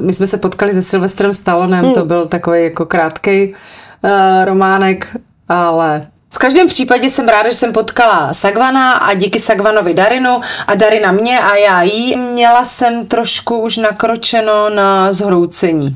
My jsme se potkali se Silvestrem Stallonem, hmm. to byl takový jako krátký uh, románek, ale v každém případě jsem ráda, že jsem potkala Sagvana a díky Sagvanovi Darinu a Darina mě a já jí. Měla jsem trošku už nakročeno na zhroucení.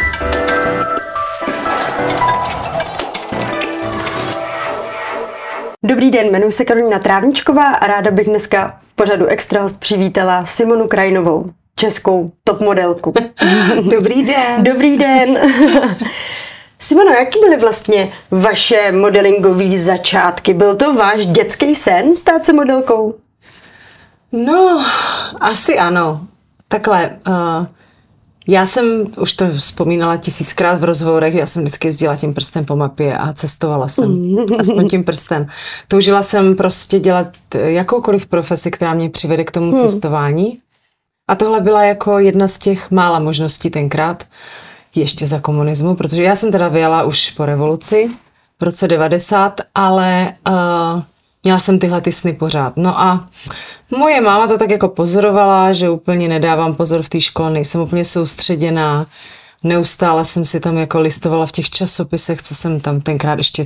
Dobrý den, jmenuji se Karolina Trávničková a ráda bych dneska v pořadu Extra host přivítala Simonu Krajinovou, českou top modelku. Dobrý den. Dobrý den. Simono, jaký byly vlastně vaše modelingové začátky? Byl to váš dětský sen stát se modelkou? No, asi ano. Takhle, uh, já jsem už to vzpomínala tisíckrát v rozhovorech, já jsem vždycky jezdila tím prstem po mapě a cestovala jsem, aspoň tím prstem. Toužila jsem prostě dělat jakoukoliv profesi, která mě přivede k tomu hmm. cestování. A tohle byla jako jedna z těch mála možností tenkrát, ještě za komunismu, protože já jsem teda vyjela už po revoluci v roce 90, ale uh, Měla jsem tyhle ty sny pořád. No a moje máma to tak jako pozorovala, že úplně nedávám pozor v té škole, nejsem úplně soustředěná. Neustále jsem si tam jako listovala v těch časopisech, co jsem tam tenkrát ještě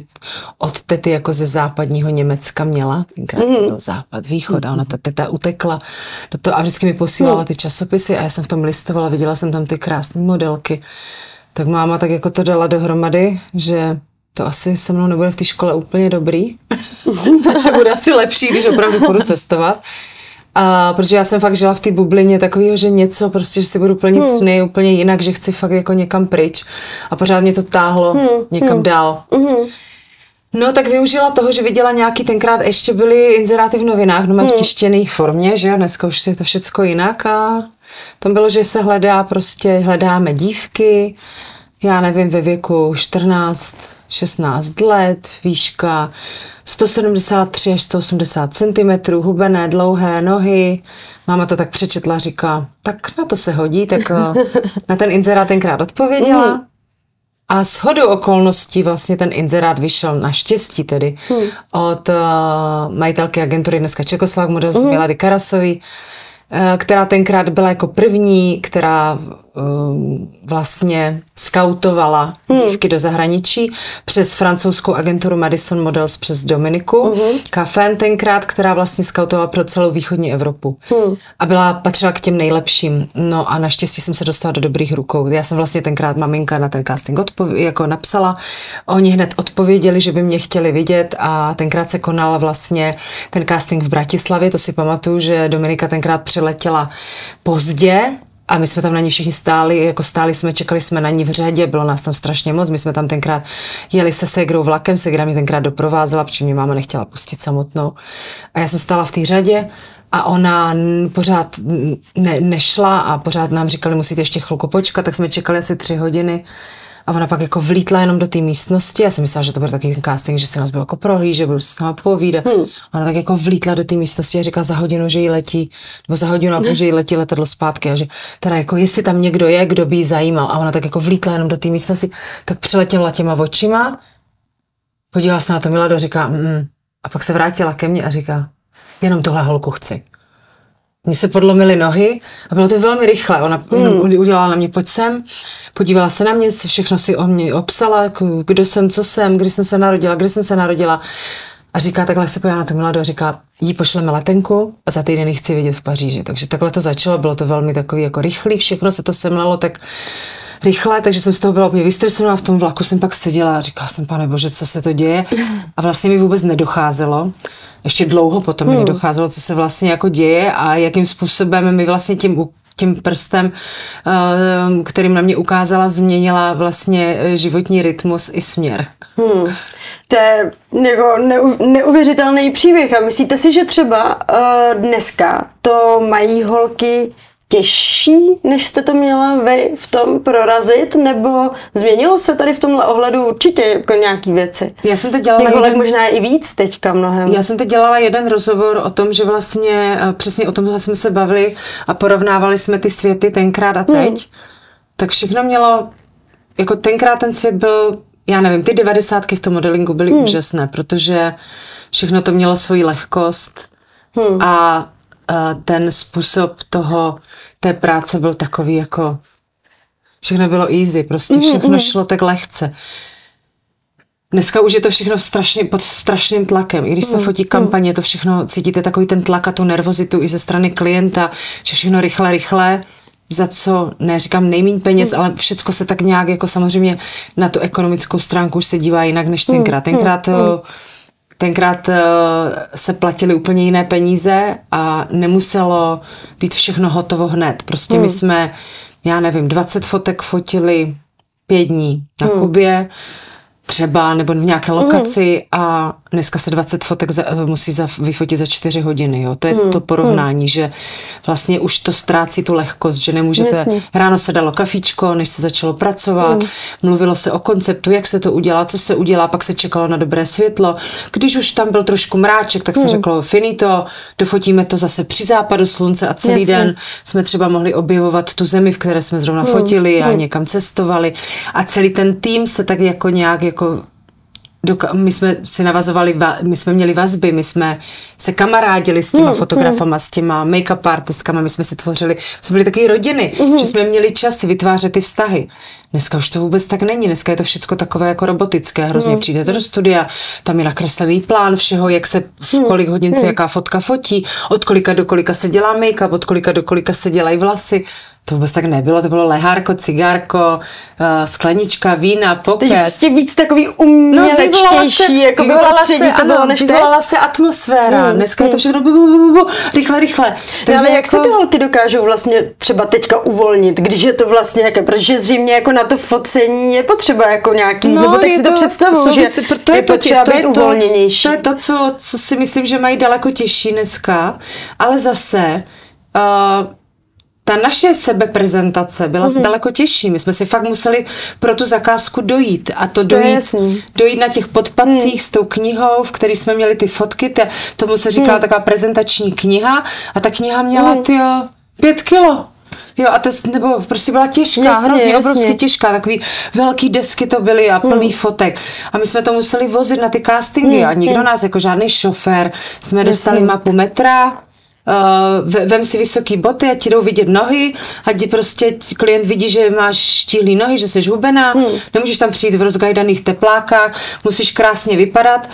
od tety jako ze západního Německa měla. Tenkrát mm. byl západ, východ a ona ta teta utekla do toho a vždycky mi posílala mm. ty časopisy a já jsem v tom listovala, viděla jsem tam ty krásné modelky. Tak máma tak jako to dala dohromady, že to asi se mnou nebude v té škole úplně dobrý, takže bude asi lepší, když opravdu budu cestovat. A protože já jsem fakt žila v té bublině takového, že něco prostě, že si budu plnit hmm. sny úplně jinak, že chci fakt jako někam pryč a pořád mě to táhlo hmm. někam hmm. dál. Hmm. No tak využila toho, že viděla nějaký, tenkrát ještě byly inzeráty v novinách, no v hmm. tištěné formě, že jo, dneska už je to všecko jinak a tam bylo, že se hledá prostě, hledáme dívky, já nevím, ve věku 14, 16 let, výška 173 až 180 cm, hubené, dlouhé nohy. Máma to tak přečetla, říká, tak na to se hodí, tak eh, na ten inzerát tenkrát odpověděla. Mhm. A s hodou okolností vlastně ten inzerát vyšel naštěstí tedy hmm. od uh, majitelky agentury dneska Čekoslav Model hmm. Milady Karasový, uh, která tenkrát byla jako první, která Um, vlastně skautovala hmm. dívky do zahraničí přes francouzskou agenturu Madison Models přes Dominiku. Uh-huh. Kafen tenkrát, která vlastně skautovala pro celou východní Evropu. Hmm. A byla, patřila k těm nejlepším. No a naštěstí jsem se dostala do dobrých rukou. Já jsem vlastně tenkrát maminka na ten casting odpov- jako napsala. Oni hned odpověděli, že by mě chtěli vidět a tenkrát se konala vlastně ten casting v Bratislavě. To si pamatuju, že Dominika tenkrát přiletěla pozdě, a my jsme tam na ní všichni stáli, jako stáli jsme, čekali jsme na ní v řadě, bylo nás tam strašně moc, my jsme tam tenkrát jeli se segrou vlakem, segra mě tenkrát doprovázela, protože mě máma nechtěla pustit samotnou. A já jsem stála v té řadě a ona pořád ne, nešla a pořád nám říkali, musíte ještě chvilku počkat, tak jsme čekali asi tři hodiny. A ona pak jako vlítla jenom do té místnosti. Já jsem myslela, že to bude taky ten casting, že se nás bude jako prohlížet, budu se s náma povídat. Hmm. Ona tak jako vlítla do té místnosti a říká za hodinu, že jí letí, nebo za hodinu a půl, že jí letí letadlo zpátky a že teda jako jestli tam někdo je, kdo by jí zajímal. A ona tak jako vlítla jenom do té místnosti, tak přiletěla těma očima, podívala se na to Milado a říká, mm, a pak se vrátila ke mně a říká, jenom tohle holku chci. Mně se podlomily nohy a bylo to velmi rychle. Ona hmm. udělala na mě, pojď sem, podívala se na mě, všechno si o mě obsala, kdo jsem, co jsem, kdy jsem se narodila, kdy jsem se narodila. A říká, takhle se pojala na to Miladu a říká, jí pošleme letenku a za týden chci vidět v Paříži. Takže takhle to začalo, bylo to velmi takový jako rychlý, všechno se to semlalo tak rychle, takže jsem z toho byla úplně vystresovaná. V tom vlaku jsem pak seděla a říkala jsem, pane bože, co se to děje. A vlastně mi vůbec nedocházelo. Ještě dlouho potom mi hmm. nedocházelo, co se vlastně jako děje a jakým způsobem mi vlastně tím tím prstem, eh, kterým na mě ukázala, změnila vlastně eh, životní rytmus i směr. Hmm. To je jako neuvěřitelný příběh. A myslíte si, že třeba uh, dneska to mají holky těžší, než jste to měla vy v tom prorazit, nebo změnilo se tady v tomhle ohledu určitě jako nějaký věci? Já jsem teď dělala jeden... možná i víc teďka mnohem. Já jsem teď dělala jeden rozhovor o tom, že vlastně eh, přesně o tom jsme se bavili a porovnávali jsme ty světy tenkrát a teď. Hmm. Tak všechno mělo, jako tenkrát ten svět byl, já nevím, ty devadesátky v tom modelingu byly hmm. úžasné, protože všechno to mělo svoji lehkost hmm. a ten způsob toho, té práce byl takový jako Všechno bylo easy, prostě všechno šlo tak lehce. Dneska už je to všechno strašně, pod strašným tlakem. I když se fotí kampaně, to všechno cítíte takový ten tlak a tu nervozitu i ze strany klienta, že všechno rychle, rychle, za co, neříkám nejméně peněz, ale všecko se tak nějak jako samozřejmě na tu ekonomickou stránku už se dívá jinak než tenkrát. Tenkrát eh, Tenkrát eh, se platily úplně jiné peníze a nemuselo být všechno hotovo hned. Prostě my jsme, já nevím, 20 fotek fotili pět dní na Kubě, třeba, nebo v nějaké lokaci a dneska se 20 fotek za, musí za, vyfotit za 4 hodiny. Jo. To je to porovnání, že vlastně už to ztrácí tu lehkost, že nemůžete, Jasně. ráno se dalo kafíčko, než se začalo pracovat, mluvilo se o konceptu, jak se to udělá, co se udělá, pak se čekalo na dobré světlo. Když už tam byl trošku mráček, tak se řeklo finito, dofotíme to zase při západu slunce a celý Jasně. den jsme třeba mohli objevovat tu zemi, v které jsme zrovna fotili a někam cestovali a celý ten tým se tak jako nějak jako doka- my jsme si navazovali, va- my jsme měli vazby, my jsme se kamarádili s těma fotografama, s těma make-up artistkama, my jsme si tvořili, jsme byli taky rodiny, že jsme měli čas vytvářet ty vztahy. Dneska už to vůbec tak není, dneska je to všechno takové jako robotické, hrozně přijdete do studia, tam je nakreslený plán všeho, jak se, v kolik hodin se jaká fotka fotí, od kolika do kolika se dělá make-up, od kolika do kolika se dělají vlasy. To vůbec tak nebylo, to bylo lehárko, cigárko, uh, sklenička, vína, Teď pokec. prostě víc takový No, umělečtější, jako by vyvolala se, to bylo ano, než teď. vyvolala se atmosféra. Hmm, Dneska je to všechno bu, bu, bu, bu, bu, rychle, rychle. No, Takže ale jak se jako- ty holky dokážou vlastně třeba teďka uvolnit, když je to vlastně jaké, protože zřejmě jako na to focení je potřeba jako nějaký, no, nebo tak si to, představuju, jsou že to je to třeba to být je to, uvolněnější. To je to, co, co si myslím, že mají daleko těžší dneska, ale zase uh, ta naše sebeprezentace byla Mhm. mm-hmm. daleko těžší. My jsme si fakt museli pro tu zakázku dojít. A to je dojít, dojít na těch podpacích s tou knihou, v které jsme měli ty fotky. Te, tomu se říkala taková prezentační kniha. A ta kniha měla, tyjo, pět kilo. Jo, a to, nebo prostě byla těžká, Jasně, hrozně jasně. obrovsky těžká, takový velký desky to byly a plný fotek. A my jsme to museli vozit na ty castingy a nikdo nás jako žádný šofér, jsme dostali mapu metra, Uh, ve- vem si vysoký boty a ti jdou vidět nohy, ať ti prostě klient vidí, že máš štíhlý nohy, že jsi hubená, nemůžeš tam přijít v rozgajdaných teplákách, musíš krásně vypadat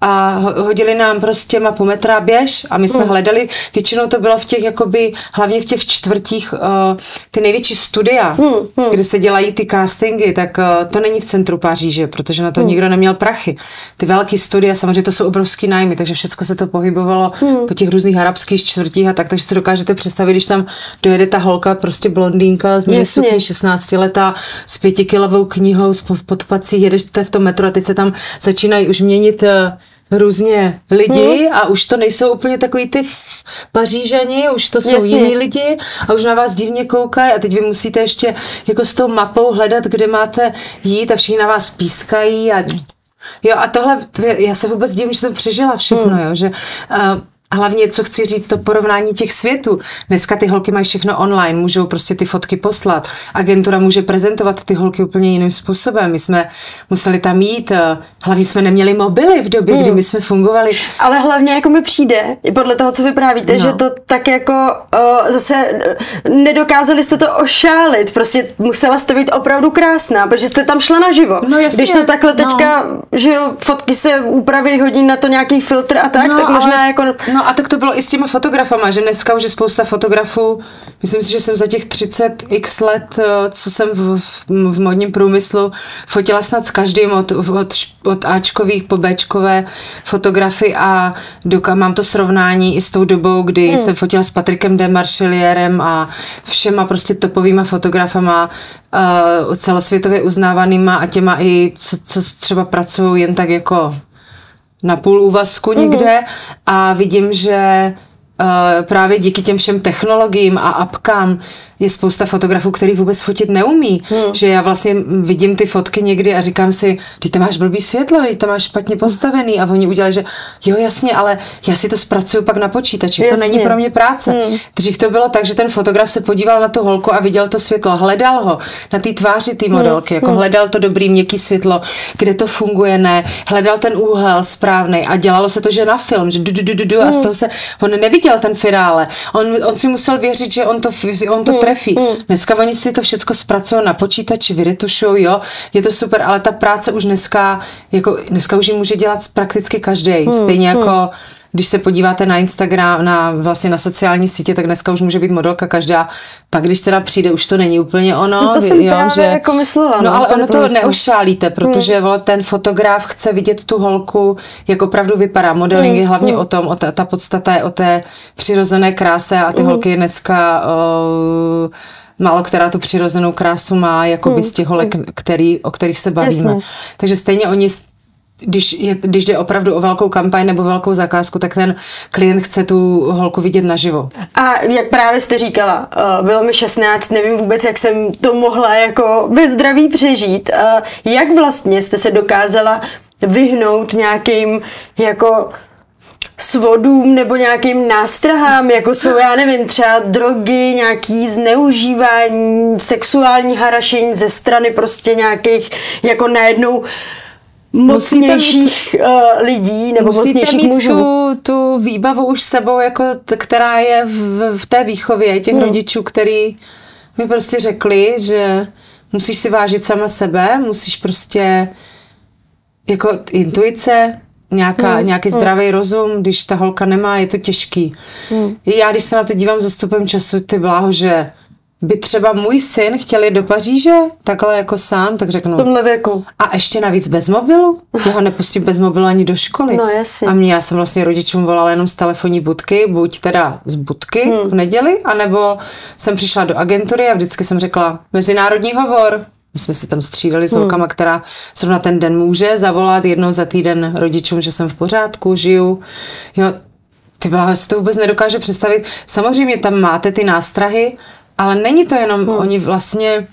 a ho- hodili nám prostě mapu metra běž. A my jsme hledali, většinou to bylo v těch jakoby, hlavně v těch čtvrtích uh, ty největší studia, kde se dělají ty castingy, tak uh, to není v centru Paříže, protože na to nikdo neměl prachy. Ty velké studia, samozřejmě to jsou obrovský nájmy, takže všechno se to pohybovalo po těch různých arabských čtvrtích a tak, takže si to dokážete představit, když tam dojede ta holka, prostě blondýnka, Jasně. 16 letá s pětikilovou knihou po- podpací, jedete v tom metru a teď se tam začínají už měnit eh, různě lidi a už to nejsou úplně takový ty pařížani, už to jsou Jasně. jiní lidi a už na vás divně koukají a teď vy musíte ještě jako s tou mapou hledat, kde máte jít a všichni na vás pískají a Jo a tohle, já se vůbec divím, že jsem přežila všechno, Hmm. jo, že uh, hlavně, co chci říct, to porovnání těch světů. Dneska ty holky mají všechno online, můžou prostě ty fotky poslat. Agentura může prezentovat ty holky úplně jiným způsobem. My jsme museli tam jít, eh, hlavně jsme neměli mobily v době, Hmm. kdy my jsme fungovali. Ale hlavně jako mi přijde, podle toho, co vyprávíte, No. že to tak jako uh, zase uh, nedokázali jste to ošálit, prostě musela jste být opravdu krásná, protože jste tam šla naživo. No jasně, Když to takhle no. teďka, že jo, fotky se upraví, hodí na to nějaký filtr a tak, tak možná ale, jako... No a tak to bylo i s těma fotografama, že dneska už je spousta fotografů, myslím si, že jsem za těch 30 x let, eh, co jsem v, v, v modním průmyslu, fotila snad s každým od, od, od Ačkových po Bčkové fotografy a doka, mám to srovnání i s tou dobou, kdy hmm. jsem fotila s Patrikem de Marchellierem a všema prostě topovýma fotografama, uh, celosvětově uznávanýma a těma i, co, co třeba pracují jen tak jako na půl úvazku někde a vidím, že uh, právě díky těm všem technologiím a apkám je spousta fotografů, který vůbec fotit neumí. Hmm. Že já vlastně vidím ty fotky někdy a říkám si, ty tam máš blbý světlo, ty tam máš špatně postavený a oni udělali, že jo jasně, ale já si to zpracuju pak na počítači, to Jasně. není pro mě práce. Hmm. Dřív to bylo tak, že ten fotograf se podíval na tu holku a viděl to světlo, hledal ho na té tváři té modelky, jako hledal to dobrý měkký světlo, kde to funguje, ne, hledal ten úhel správný a dělalo se to, že na film, že du, du, du, du, du a z toho se, on neviděl ten finále, on, on si musel věřit, že on to, on to trefí. Mm. Dneska oni si to všechno zpracují na počítači, vyretušují, jo, je to super, ale ta práce už dneska, jako dneska už ji může dělat prakticky každý. Mm. Stejně jako mm když se podíváte na Instagram, na vlastně na sociální sítě, tak dneska už může být modelka každá. Pak když teda přijde, už to není úplně ono. No to jsem jo, právě že, jako myslela. No, no ale ono to myslím. neušálíte, protože hmm. ten fotograf chce vidět tu holku, jak opravdu vypadá. Modeling hmm. je hlavně hmm. o tom, o ta, ta podstata je o té přirozené kráse a ty hmm. holky dneska... Uh, málo která tu přirozenou krásu má, jako by z těch holek, hmm. který, o kterých se bavíme. Jasně. Takže stejně oni když, je, když jde opravdu o velkou kampaň nebo velkou zakázku, tak ten klient chce tu holku vidět naživo. A jak právě jste říkala, eh, bylo mi 16, nevím vůbec, jak jsem to mohla jako ve zdraví přežít. Eh, jak vlastně jste se dokázala vyhnout nějakým jako svodům nebo nějakým nástrahám, jako jsou, já nevím, třeba drogy, nějaký zneužívání, sexuální harašení ze strany prostě nějakých, jako najednou mocnějších mít, uh, lidí nebo mocnějších mít mužů. Tu, tu výbavu už sebou, jako t- která je v, v té výchově těch hmm. rodičů, který mi prostě řekli, že musíš si vážit sama sebe, musíš prostě jako intuice, nějaká, hmm. nějaký hmm. zdravý rozum, když ta holka nemá, je to těžký. Hmm. Já, když se na to dívám s dostupem času, ty bláho, že by třeba můj syn chtěl jít do Paříže, takhle jako sám, tak řeknu. V tomhle věku. A ještě navíc bez mobilu? Já ho nepustím bez mobilu ani do školy. No jasně. A mě, já jsem vlastně rodičům volala jenom z telefonní budky, buď teda z budky hmm. v neděli, anebo jsem přišla do agentury a vždycky jsem řekla mezinárodní hovor. My jsme se tam střídali s hmm. holkama, která zrovna ten den může zavolat jednou za týden rodičům, že jsem v pořádku, žiju. Jo, ty byla, si to vůbec nedokáže představit. Samozřejmě tam máte ty nástrahy, ale není to jenom, hmm. oni vlastně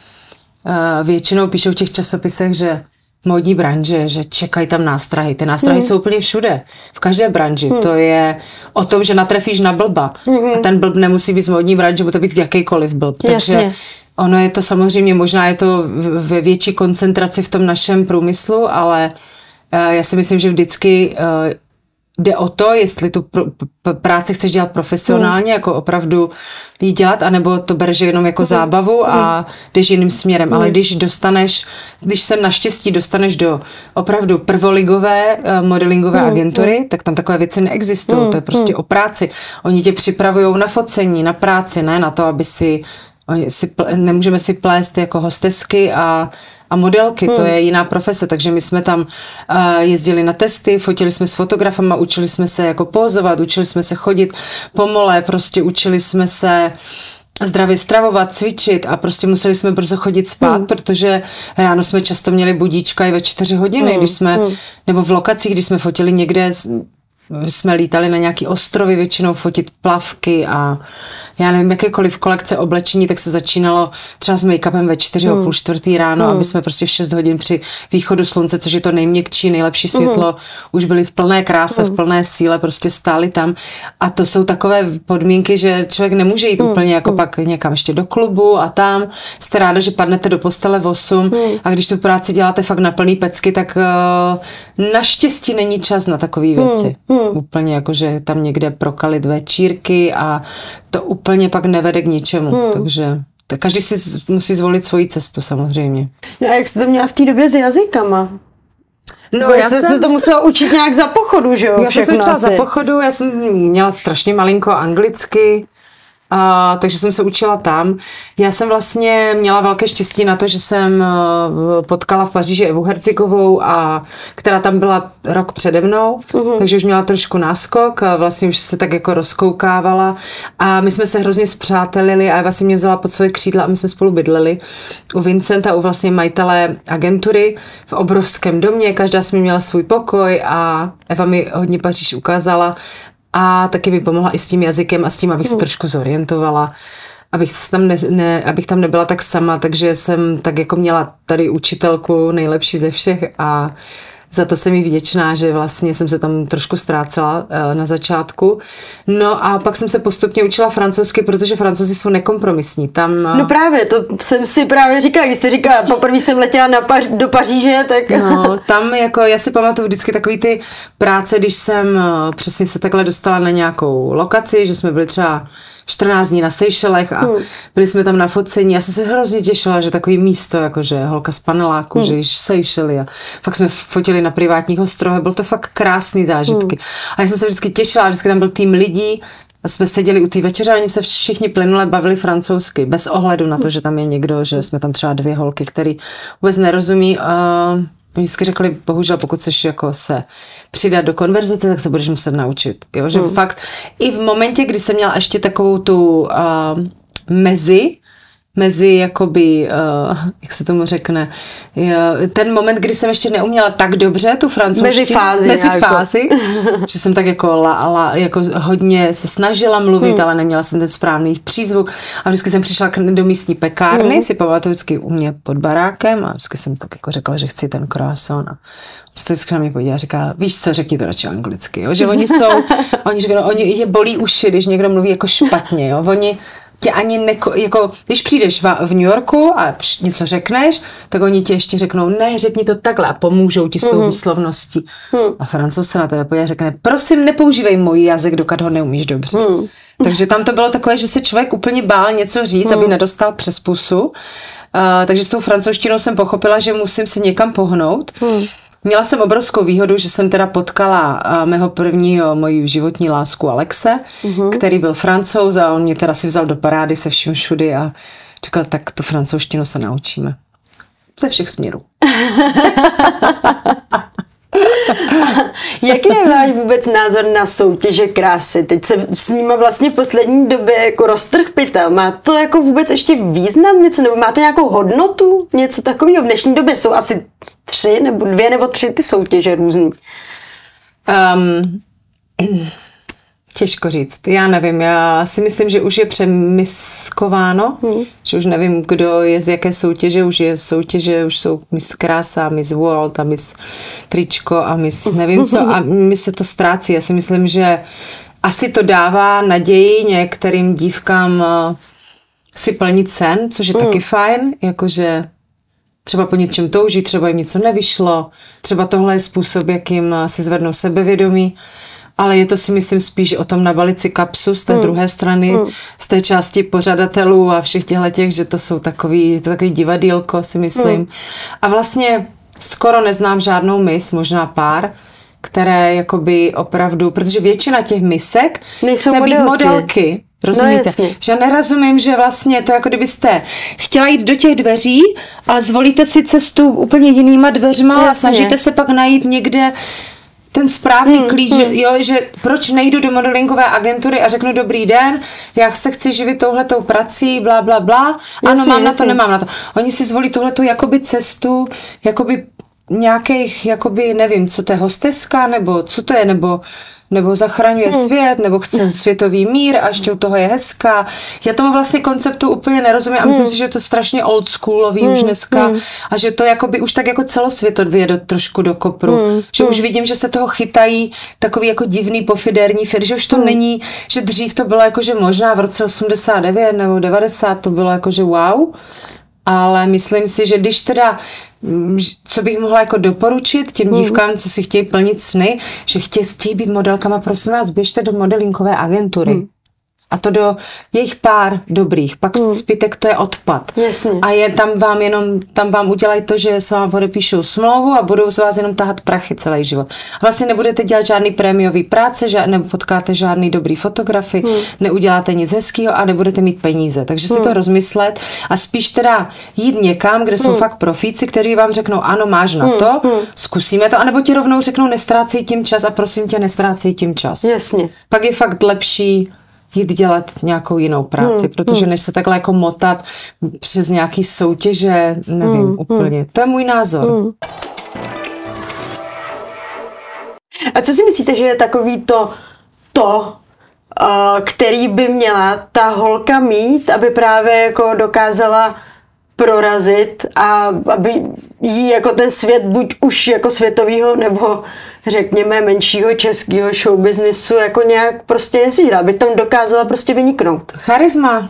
uh, většinou píšou v těch časopisech, že modní branže, že čekají tam nástrahy. Ty nástrahy hmm. jsou úplně všude, v každé branži. Hmm. To je o tom, že natrefíš na blba. Hmm. A ten blb nemusí být z modní branže, může to být jakýkoliv blb. Jasně. Takže ono je to samozřejmě, možná je to ve větší koncentraci v tom našem průmyslu, ale uh, já si myslím, že vždycky uh, jde o to, jestli tu pr- pr- práci chceš dělat profesionálně, hmm. jako opravdu ji dělat, anebo to bereš jenom jako hmm. zábavu a hmm. jdeš jiným směrem. Hmm. Ale když dostaneš, když se naštěstí dostaneš do opravdu prvoligové uh, modelingové hmm. agentury, hmm. tak tam takové věci neexistují. Hmm. To je prostě hmm. o práci. Oni tě připravují na focení, na práci, ne na to, aby si si, nemůžeme si plést jako hostesky a, a modelky, hmm. to je jiná profese, takže my jsme tam uh, jezdili na testy, fotili jsme s fotografama, učili jsme se jako pozovat, učili jsme se chodit pomole, prostě učili jsme se zdravě stravovat, cvičit a prostě museli jsme brzo chodit spát, hmm. protože ráno jsme často měli budíčka i ve čtyři hodiny, hmm. když jsme, hmm. nebo v lokacích, když jsme fotili někde jsme lítali na nějaký ostrovy většinou fotit plavky a já nevím, jakékoliv kolekce oblečení, tak se začínalo třeba s make-upem ve čtyři hmm. o půl čtvrtý ráno, hmm. aby jsme prostě v 6 hodin při východu slunce, což je to nejměkčí, nejlepší hmm. světlo, hmm. už byli v plné kráse, hmm. v plné síle, prostě stáli tam a to jsou takové podmínky, že člověk nemůže jít hmm. úplně jako hmm. pak někam ještě do klubu a tam jste ráda, že padnete do postele v 8 hmm. a když tu práci děláte fakt na plný pecky, tak uh, naštěstí není čas na takové hmm. věci. Hmm. Úplně jako, že tam někde prokalit večírky a to úplně pak nevede k ničemu. Hmm. Takže tak každý si musí zvolit svoji cestu samozřejmě. No a jak jste to měla v té době s jazykama? No, já jsem se to musela učit nějak za pochodu, že jo? Já jsem se učila za pochodu, já jsem měla strašně malinko anglicky, a, takže jsem se učila tam. Já jsem vlastně měla velké štěstí na to, že jsem uh, potkala v Paříži Evu Hercigovou, a, která tam byla rok přede mnou, uh-huh. takže už měla trošku náskok, a vlastně už se tak jako rozkoukávala a my jsme se hrozně zpřátelili a Eva si mě vzala pod svoje křídla a my jsme spolu bydleli u Vincenta, u vlastně majitele agentury v obrovském domě, každá jsme měla svůj pokoj a Eva mi hodně Paříž ukázala a taky mi pomohla i s tím jazykem a s tím, abych se hmm. trošku zorientovala, abych tam, ne, ne, abych tam nebyla tak sama, takže jsem tak jako měla tady učitelku nejlepší ze všech a za to jsem mi vděčná, že vlastně jsem se tam trošku ztrácela uh, na začátku. No a pak jsem se postupně učila francouzsky, protože francouzi jsou nekompromisní. Tam, uh... No právě, to jsem si právě říkala, když jste říkala, poprvé jsem letěla na Pař- do Paříže, tak... No, tam jako, já si pamatuju vždycky takový ty práce, když jsem uh, přesně se takhle dostala na nějakou lokaci, že jsme byli třeba 14 dní na Seychelech a hmm. byli jsme tam na focení. Já jsem se hrozně těšila, že takový místo, jakože holka z paneláku, hmm. že již Seychely a fakt jsme fotili na privátních ostrovech, byl to fakt krásný zážitky. Hmm. A já jsem se vždycky těšila, vždycky tam byl tým lidí, a jsme seděli u té večeře a oni se všichni plynule bavili francouzsky, bez ohledu na to, že tam je někdo, že jsme tam třeba dvě holky, který vůbec nerozumí. Uh, Oni vždycky řekli, bohužel, pokud chceš jako se přidat do konverzace, tak se budeš muset naučit. Jo? Že hmm. fakt i v momentě, kdy jsem měla ještě takovou tu uh, mezi, mezi jakoby, uh, jak se tomu řekne, ten moment, kdy jsem ještě neuměla tak dobře tu francouzštinu. Mezi fázi. Mezi jako. fázi, že jsem tak jako, la, la, jako hodně se snažila mluvit, hmm. ale neměla jsem ten správný přízvuk a vždycky jsem přišla do místní pekárny, hmm. si pamatuju vždycky u mě pod barákem a vždycky jsem tak jako řekla, že chci ten croissant a jste na mě podívá a říká, víš co, řekni to radši anglicky, jo? že oni jsou, oni říkají, oni je bolí uši, když někdo mluví jako špatně, jo? oni tě ani neko, jako, když přijdeš v, v New Yorku a něco řekneš, tak oni ti ještě řeknou, ne, řekni to takhle a pomůžou ti s tou mm. výslovností. Mm. A francouz se na tebe podívá a řekne, prosím, nepoužívej můj jazyk, dokud ho neumíš dobře. Mm. Takže tam to bylo takové, že se člověk úplně bál něco říct, mm. aby nedostal přes pusu. Uh, takže s tou francouzštinou jsem pochopila, že musím se někam pohnout. Mm. Měla jsem obrovskou výhodu, že jsem teda potkala mého prvního, moji životní lásku Alexe, uh-huh. který byl francouz a on mě teda si vzal do parády se vším všudy a říkal, tak tu francouzštinu se naučíme. Ze všech směrů. Jaký je váš vůbec názor na soutěže krásy? Teď se s nima vlastně v poslední době jako roztrh pytel. Má to jako vůbec ještě význam něco, nebo má to nějakou hodnotu? Něco takového? V dnešní době jsou asi tři, nebo dvě, nebo tři ty soutěže různý. Um, Těžko říct. Já nevím, já si myslím, že už je přemiskováno, hmm. že už nevím, kdo je z jaké soutěže, už je soutěže, už jsou Miss Krása, Miss World a Miss Tričko a Miss nevím co a mi se to ztrácí. Já si myslím, že asi to dává naději některým dívkám eh, si plnit sen, což je hmm. taky fajn, jakože třeba po něčem touží, třeba jim něco nevyšlo, třeba tohle je způsob, jakým eh, si zvednou sebevědomí ale je to si myslím spíš o tom nabalit si kapsu z té mm. druhé strany, mm. z té části pořadatelů a všech těchto těch, že to jsou takový, to takový divadílko si myslím. Mm. A vlastně skoro neznám žádnou mis, možná pár, které jakoby opravdu, protože většina těch misek Nejsou chce modelky. být modelky. Rozumíte? No, že já nerozumím, že vlastně to jako kdybyste chtěla jít do těch dveří, ale zvolíte si cestu úplně jinýma dveřma jasně. a snažíte se pak najít někde ten správný hmm, klíč, hmm. jo, že proč nejdu do modelingové agentury a řeknu dobrý den, já se chci živit touhletou prací, bla, bla, bla. Ano, jasně, mám jasně. na to, nemám na to. Oni si zvolí tuhletu jakoby cestu, jakoby nějakých, jakoby, nevím, co to je hosteska, nebo co to je, nebo nebo zachraňuje hmm. svět, nebo chce světový mír a ještě u toho je hezká. Já tomu vlastně konceptu úplně nerozumím a myslím hmm. si, že je to strašně old schoolový hmm. už dneska hmm. a že to jakoby už tak jako celosvětově do, trošku do kopru. Hmm. Že hmm. už vidím, že se toho chytají takový jako divný pofiderní firmy, že už to hmm. není, že dřív to bylo jako, že možná v roce 89 nebo 90 to bylo jako, že wow, ale myslím si, že když teda co bych mohla jako doporučit těm hmm. dívkám, co si chtějí plnit sny, že chtějí, chtějí být modelkama, prosím vás, běžte do modelinkové agentury. Hmm. A to do jejich pár dobrých. Pak hmm. zbytek to je odpad. Jasně. A je tam vám jenom, tam vám udělají to, že se vám podepíšou smlouvu a budou z vás jenom tahat prachy celý život. A vlastně nebudete dělat žádný prémiový práce, že nepotkáte žádný dobrý fotografy, hmm. neuděláte nic hezkého a nebudete mít peníze. Takže si hmm. to rozmyslet a spíš teda jít někam, kde jsou hmm. fakt profíci, kteří vám řeknou, ano, máš na hmm. to, hmm. zkusíme to, anebo ti rovnou řeknou, nestrácej tím čas a prosím tě, nestrácej tím čas. Jasně. Pak je fakt lepší jít dělat nějakou jinou práci, hmm, protože hmm. než se takhle jako motat přes nějaký soutěže, nevím hmm, úplně. Hmm. To je můj názor. Hmm. A co si myslíte, že je takový to, to, který by měla ta holka mít, aby právě jako dokázala prorazit a aby jí jako ten svět buď už jako světovýho nebo řekněme menšího českého showbiznisu jako nějak prostě nezírá, aby tam dokázala prostě vyniknout. Charisma.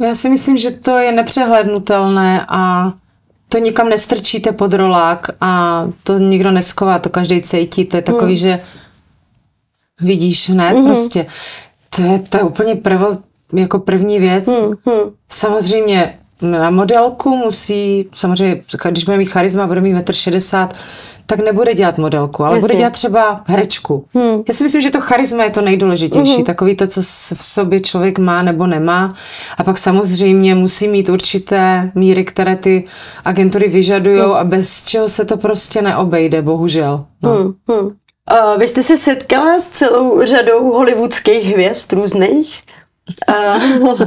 Já si myslím, že to je nepřehlednutelné a to nikam nestrčíte pod rolák a to nikdo nesková, to každý cítí, to je takový, hmm. že vidíš hned mm-hmm. prostě. To je, to je úplně prvo, jako první věc. Hmm, hmm. Samozřejmě na modelku musí, samozřejmě, když bude mít charisma, bude mít 1,60 m, tak nebude dělat modelku, ale Jasně. bude dělat třeba herečku. Hmm. Já si myslím, že to charisma je to nejdůležitější, Mhm. takový to, co v sobě člověk má nebo nemá. A pak samozřejmě musí mít určité míry, které ty agentury vyžadují a bez čeho se to prostě neobejde, bohužel. No. Hmm, hmm. Uh, vy jste se setkala s celou řadou hollywoodských hvězd různých. Uh,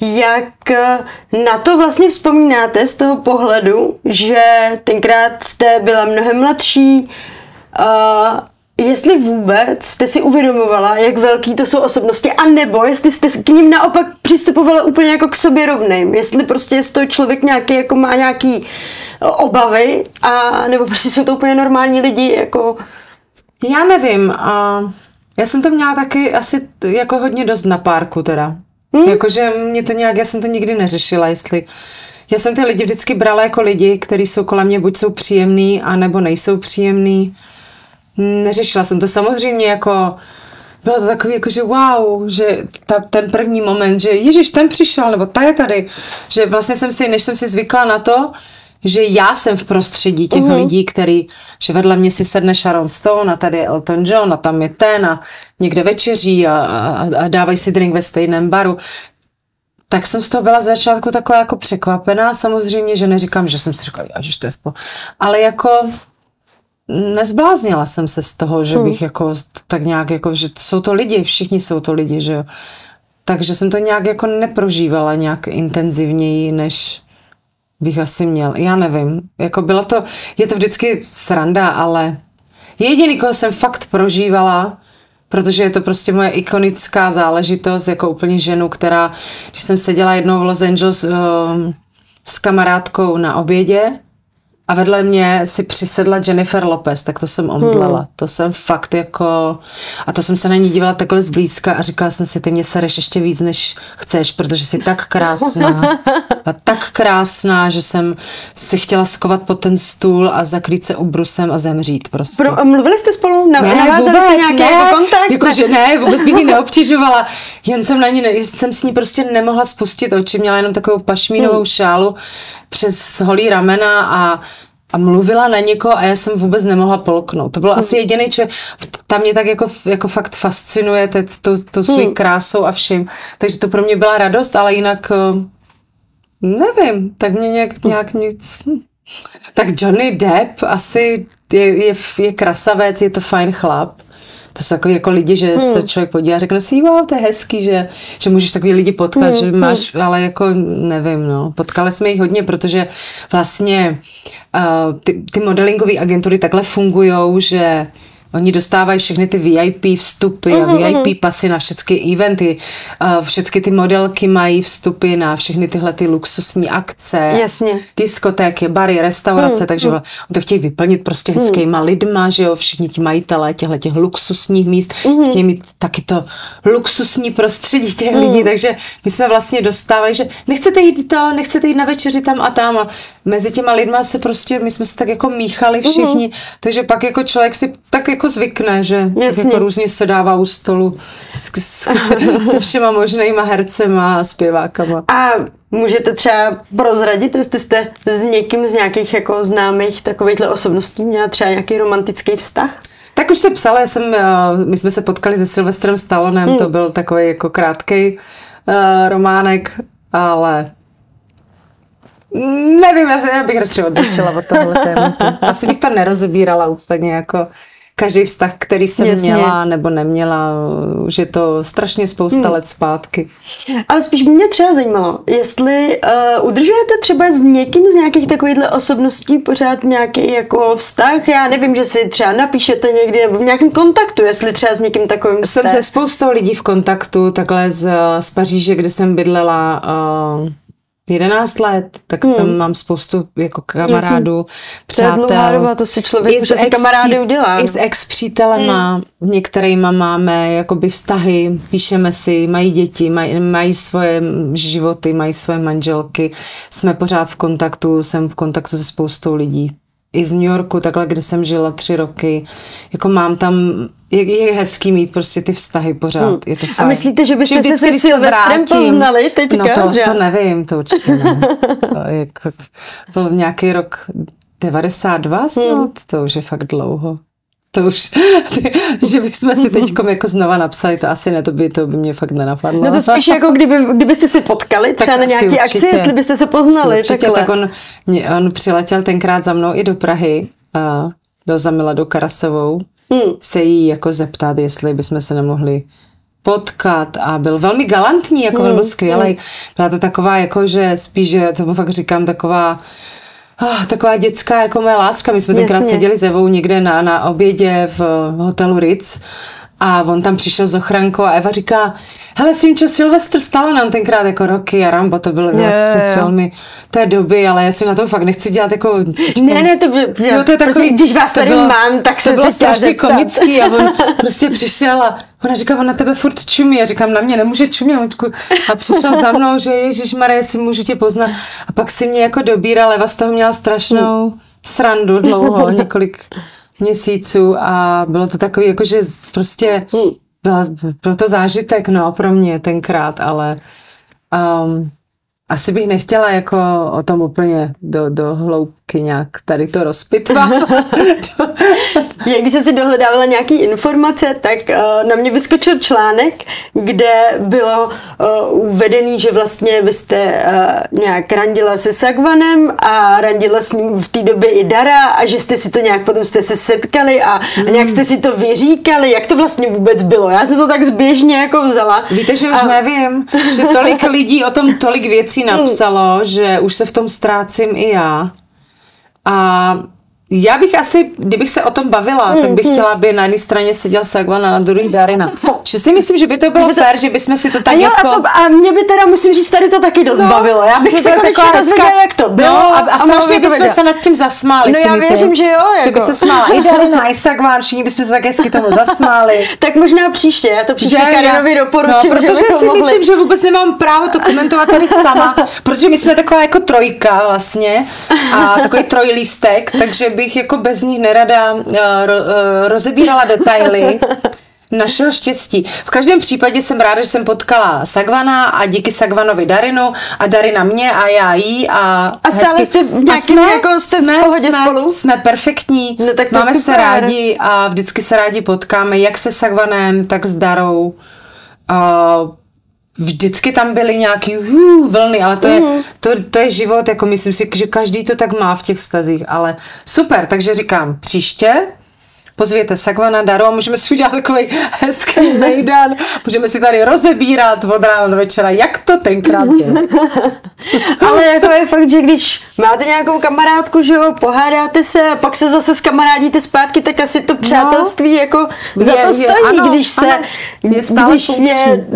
jak eh, na to vlastně vzpomínáte z toho pohledu, že tenkrát jste byla mnohem mladší, uh, jestli vůbec jste si uvědomovala, jak velký to jsou osobnosti, a nebo jestli jste k ním naopak přistupovala úplně jako k sobě rovným, jestli prostě je to člověk nějaký, jako má nějaký eh, obavy, a nebo prostě jsou to úplně normální lidi, jako Já nevím, a já jsem to měla taky asi jako hodně dost na párku teda. Hmm. Jakože mě to nějak, já jsem to nikdy neřešila, jestli... Já jsem ty lidi vždycky brala jako lidi, kteří jsou kolem mě, buď jsou příjemný, anebo nejsou příjemný. Neřešila jsem to samozřejmě jako... Bylo to takový jako, že wow, že ta, ten první moment, že Ježíš, ten přišel, nebo ta je tady. Že vlastně jsem si, než jsem si zvykla na to, že já jsem v prostředí těch uh-huh. lidí, který, že vedle mě si sedne Sharon Stone a tady je Elton John a tam je ten a někde večeří a, a, a dávají si drink ve stejném baru. Tak jsem z toho byla z začátku taková jako překvapená. Samozřejmě, že neříkám, že jsem si říkala, že to je v po... Ale jako nezbláznila jsem se z toho, že bych jako tak nějak, jako, že jsou to lidi, všichni jsou to lidi, že jo. Takže jsem to nějak jako neprožívala nějak intenzivněji, než bych asi měl. Já nevím. Jako bylo to, je to vždycky sranda, ale jediný, koho jsem fakt prožívala, protože je to prostě moje ikonická záležitost, jako úplně ženu, která, když jsem seděla jednou v Los Angeles um, s kamarádkou na obědě a vedle mě si přisedla Jennifer Lopez, tak to jsem omdlela. Hmm. To jsem fakt jako... A to jsem se na ní dívala takhle zblízka a říkala jsem si, ty mě sereš ještě víc, než chceš, protože jsi tak krásná. A tak krásná, že jsem si chtěla skovat pod ten stůl a zakrýt se ubrusem a zemřít prostě. Pro, mluvili jste spolu? Na, navázali jste nějaký ne, jako kontakt? Jako, že ne, vůbec bych ji neobtěžovala. Jen jsem na ní, ne, jsem s ní prostě nemohla spustit oči. Měla jenom takovou pašmínovou Hmm. šálu přes holý ramena a a mluvila na někoho a já jsem vůbec nemohla polknout. To bylo asi jediný, že tam mě tak jako, jako fakt fascinuje te- tou, tou svou Hmm. krásou a vším. Takže to pro mě byla radost, ale jinak eh, nevím, tak mě nějak, nějak nic... hm. Tak Johnny Depp asi je, je, je krasavec, je to fajn chlap. To jsou takový jako lidi, že hmm. se člověk podívá a řekne si, wow, to je hezký, že, že můžeš takový lidi potkat, hmm. že máš, ale jako nevím, no. Potkali jsme jich hodně, protože vlastně uh, ty, ty modelingové agentury takhle fungujou, že Oni dostávají všechny ty VIP vstupy a VIP pasy na všechny eventy. Všechny ty modelky mají vstupy na všechny tyhle ty luxusní akce. Jasně. Diskotéky, bary, restaurace, takže oni to chtějí vyplnit prostě hezkýma lidma, že jo, všichni ti majitelé těchto těch luxusních míst chtějí mít taky to luxusní prostředí těch lidí, takže my jsme vlastně dostávali, že nechcete jít to, nechcete jít na večeři tam a tam. A mezi těma lidma se prostě, my jsme se tak jako míchali všichni, takže pak jako člověk si tak jako zvykne, že Jasně. jako různě se dává u stolu s, s, se všema možnýma hercema a zpěvákama. A můžete třeba prozradit, jestli jste s někým z nějakých jako známých takovýchhle osobností měla třeba nějaký romantický vztah? Tak už se psala, já jsem, eh, my jsme se potkali se Sylvestrem Stallonem, hmm. to byl takový jako krátký uh, románek, ale nevím, já, bych radši odbočila od tohle tématu. Asi bych to nerozebírala úplně jako každý vztah, který jsem Jasně. Měla nebo neměla, už je to strašně spousta hmm. let zpátky. Ale spíš by mě třeba zajímalo, jestli uh, udržujete třeba s někým z nějakých takovýchhle osobností pořád nějaký jako vztah, já nevím, že si třeba napíšete někdy nebo v nějakém kontaktu, jestli třeba s někým takovým Jsem jste. se spoustou lidí v kontaktu, takhle z, z Paříže, kde jsem bydlela uh, 11 let, tak hmm. tam mám spoustu jako kamarádů, To je dlouhá přátel. doba, to si člověk I už s asi ex- kamarády udělá. I s ex-přítelema, hmm. některýma máme jakoby vztahy, píšeme si, mají děti, mají, mají svoje životy, mají svoje manželky, jsme pořád v kontaktu, jsem v kontaktu se spoustou lidí. I z New Yorku, takhle, kde jsem žila tři roky. Jako mám tam, je, je hezký mít prostě ty vztahy pořád. Hmm. Je to fajn. A myslíte, že byste vždycky, se se Silvestrem poznali teďka? No to, že? to nevím, to určitě ne. To jako, byl nějaký rok 92 snad, Hmm. to už je fakt dlouho. To už, že bychom si teď jako znova napsali, to asi ne, to by, to by mě fakt nenapadlo. No to spíš jako kdyby, kdybyste se potkali třeba na asi nějaký akci, určitě. jestli byste se poznali. Určitě, takhle. tak on, mě- on přiletěl tenkrát za mnou i do Prahy a byl za Miladou Karasovou Hmm. se jí jako zeptat, jestli bychom se nemohli potkat a byl velmi galantní, jako Hmm, byl skvělý. Byla to taková, jako že spíš, že tomu fakt říkám, taková Oh, taková dětská jako moje láska. My jsme tenkrát Jasně. seděli s Evou někde na, na obědě v hotelu Ritz a on tam přišel s ochrankou a Eva říká, hele Simčo, Sylvester Stallone nám tenkrát jako roky a Rambo, to byly vlastně jo. filmy té doby, ale já si na to fakt nechci dělat jako... Ne, ne, to by, Jo, to je takový, prostě, když vás to tady bylo- mám, tak to se bylo si strašně komický a on prostě přišel a ona říká, on na tebe furt čumí a říkám, na mě nemůže čumět. Luďku. A přišel za mnou, že Ježíš Marie, jestli můžu tě poznat. A pak si mě jako dobíral, Eva z toho měla strašnou srandu dlouho, několik měsíců a bylo to takový, jako že z- prostě Hmm. byla, byl to zážitek, no, pro mě tenkrát, ale um, asi bych nechtěla jako o tom úplně do, do hloubky nějak tady to rozpitvat. Když jsem si dohledávala nějaký informace, tak uh, na mě vyskočil článek, kde bylo uh, uvedený, že vlastně vy jste uh, nějak randila se Sagvanem a randila s ním v té době i Dara a že jste si to nějak potom jste se setkali a, Hmm. a nějak jste si to vyříkali. Jak to vlastně vůbec bylo? Já jsem to tak zběžně jako vzala. Víte, že už A- nevím, že tolik lidí o tom tolik věcí napsalo, že už se v tom ztrácím i já. A já bych asi, kdybych se o tom bavila, tak bych chtěla, aby na jedné straně seděl Sagvan a na druhé Darina. Že si myslím, že by to bylo fér, že bychom si to A tak jo, jako... a, to, a mě by teda, musím říct, tady to taky dost No, bavilo. Já bych že se to konečně dozvěděla, hezká- jak to bylo. No, a, a strašně bych to bychom vědět. se nad tím zasmáli, No já myslím. věřím, že jo, Že by jako. se smála i Darina, i Sagvan, všichni bychom se tak hezky tomu zasmáli. Tak možná příště, já to příště Karinovi doporučím, no, že protože si myslím, že vůbec nemám právo to komentovat tady sama, protože my jsme taková jako trojka vlastně a takový trojlístek, takže bych jako bez nich nerada uh, ro, uh, rozebírala detaily našeho štěstí. V každém případě jsem ráda, že jsem potkala Sagvana a díky Sagvanovi Darinu a Darina mě a já jí a A stále jste v nějakým jako jste v pohodě jsme, spolu? Jsme perfektní, No tak to máme se super. rádi a vždycky se rádi potkáme, jak se Sagvanem, tak s Darou. A vždycky tam byly nějaký hů, vlny, ale to, je, Mhm. to, to je život, jako myslím si, že každý to tak má v těch vztazích, ale super, takže říkám, příště pozvěte Sagvana, Daru a můžeme si udělat takový hezký mejdan, můžeme si tady rozebírat od rána do večera, jak to tenkrát bylo. Ale jako je fakt, že když máte nějakou kamarádku, že jo, pohádáte se a pak se zase s kamarádíte zpátky, tak asi to přátelství jako za Je- to je- stojí, ano, když se, ano, je stále když je